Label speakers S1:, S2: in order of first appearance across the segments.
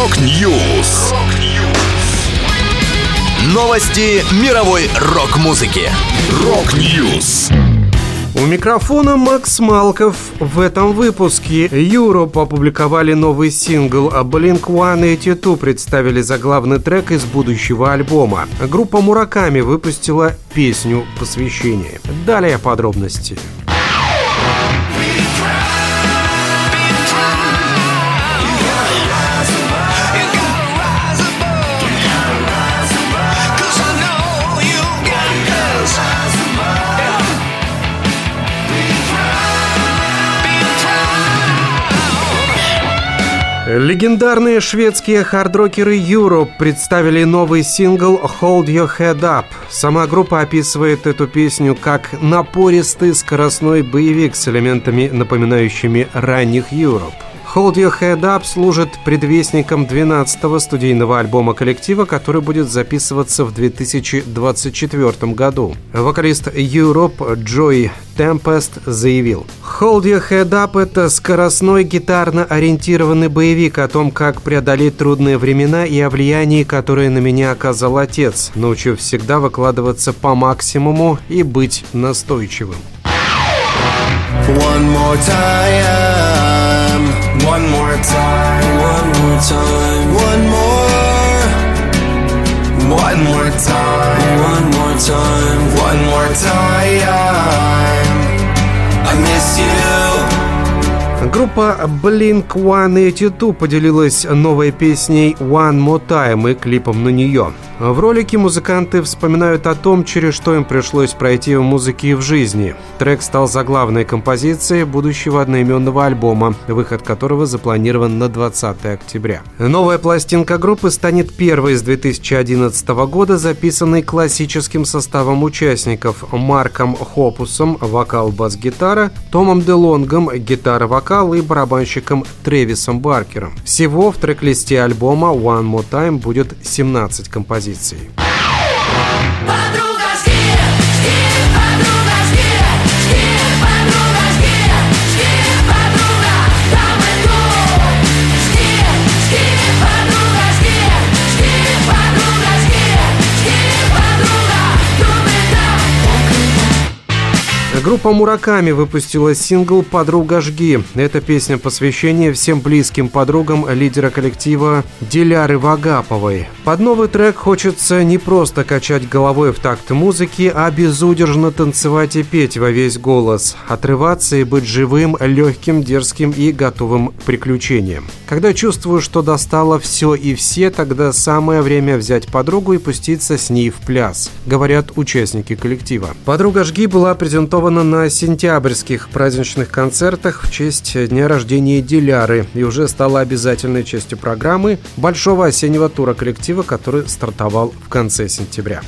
S1: Rock News. Новости мировой рок-музыки. Rock News.
S2: У микрофона Макс Малков. В этом выпуске Europe опубликовали новый сингл, а Blink-182 представили заглавный трек из будущего альбома. Группа Мураками выпустила песню-посвящение. Далее подробности. Легендарные шведские хардрокеры Europe представили новый сингл «Hold Your Head Up». Сама группа описывает эту песню как напористый скоростной боевик с элементами, напоминающими ранних Europe. Hold Your Head Up служит предвестником 12-го студийного альбома коллектива, который будет записываться в 2024 году. Вокалист Europe Джой Tempest заявил Hold Your Head Up – это скоростной гитарно-ориентированный боевик о том, как преодолеть трудные времена и о влиянии, которое на меня оказал отец, научив всегда выкладываться по максимуму и быть настойчивым. One more time, time, one more, one more time, one more time, Группа Blink-182 поделилась новой песней «One More Time» и клипом на нее. В ролике музыканты вспоминают о том, через что им пришлось пройти в музыке и в жизни. Трек стал заглавной композицией будущего одноименного альбома, выход которого запланирован на 20 октября. Новая пластинка группы станет первой с 2011 года, записанной классическим составом участников Марком Хопусом – вокал-бас-гитара, Томом Делонгом – гитара-вокал и барабанщиком Тревисом Баркером. Всего в трек-листе альбома One More Time будет 17 композиций композиции. Группа Мураками выпустила сингл «Подруга жги». Эта песня посвящение всем близким подругам лидера коллектива Диляры Вагаповой. Под новый трек хочется не просто качать головой в такт музыки, а безудержно танцевать и петь во весь голос, отрываться и быть живым, легким, дерзким и готовым к приключениям. Когда чувствую, что достало все и все, тогда самое время взять подругу и пуститься с ней в пляс, говорят участники коллектива. «Подруга жги» была презентована запланирована на сентябрьских праздничных концертах в честь дня рождения Диляры и уже стала обязательной частью программы большого осеннего тура коллектива, который стартовал в конце сентября.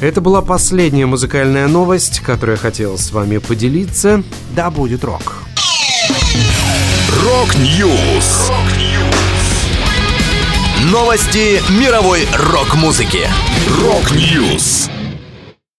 S2: Это была последняя музыкальная новость, которую я хотел с вами поделиться. Да будет рок!
S1: Rock News! Новости мировой рок-музыки. Rock News!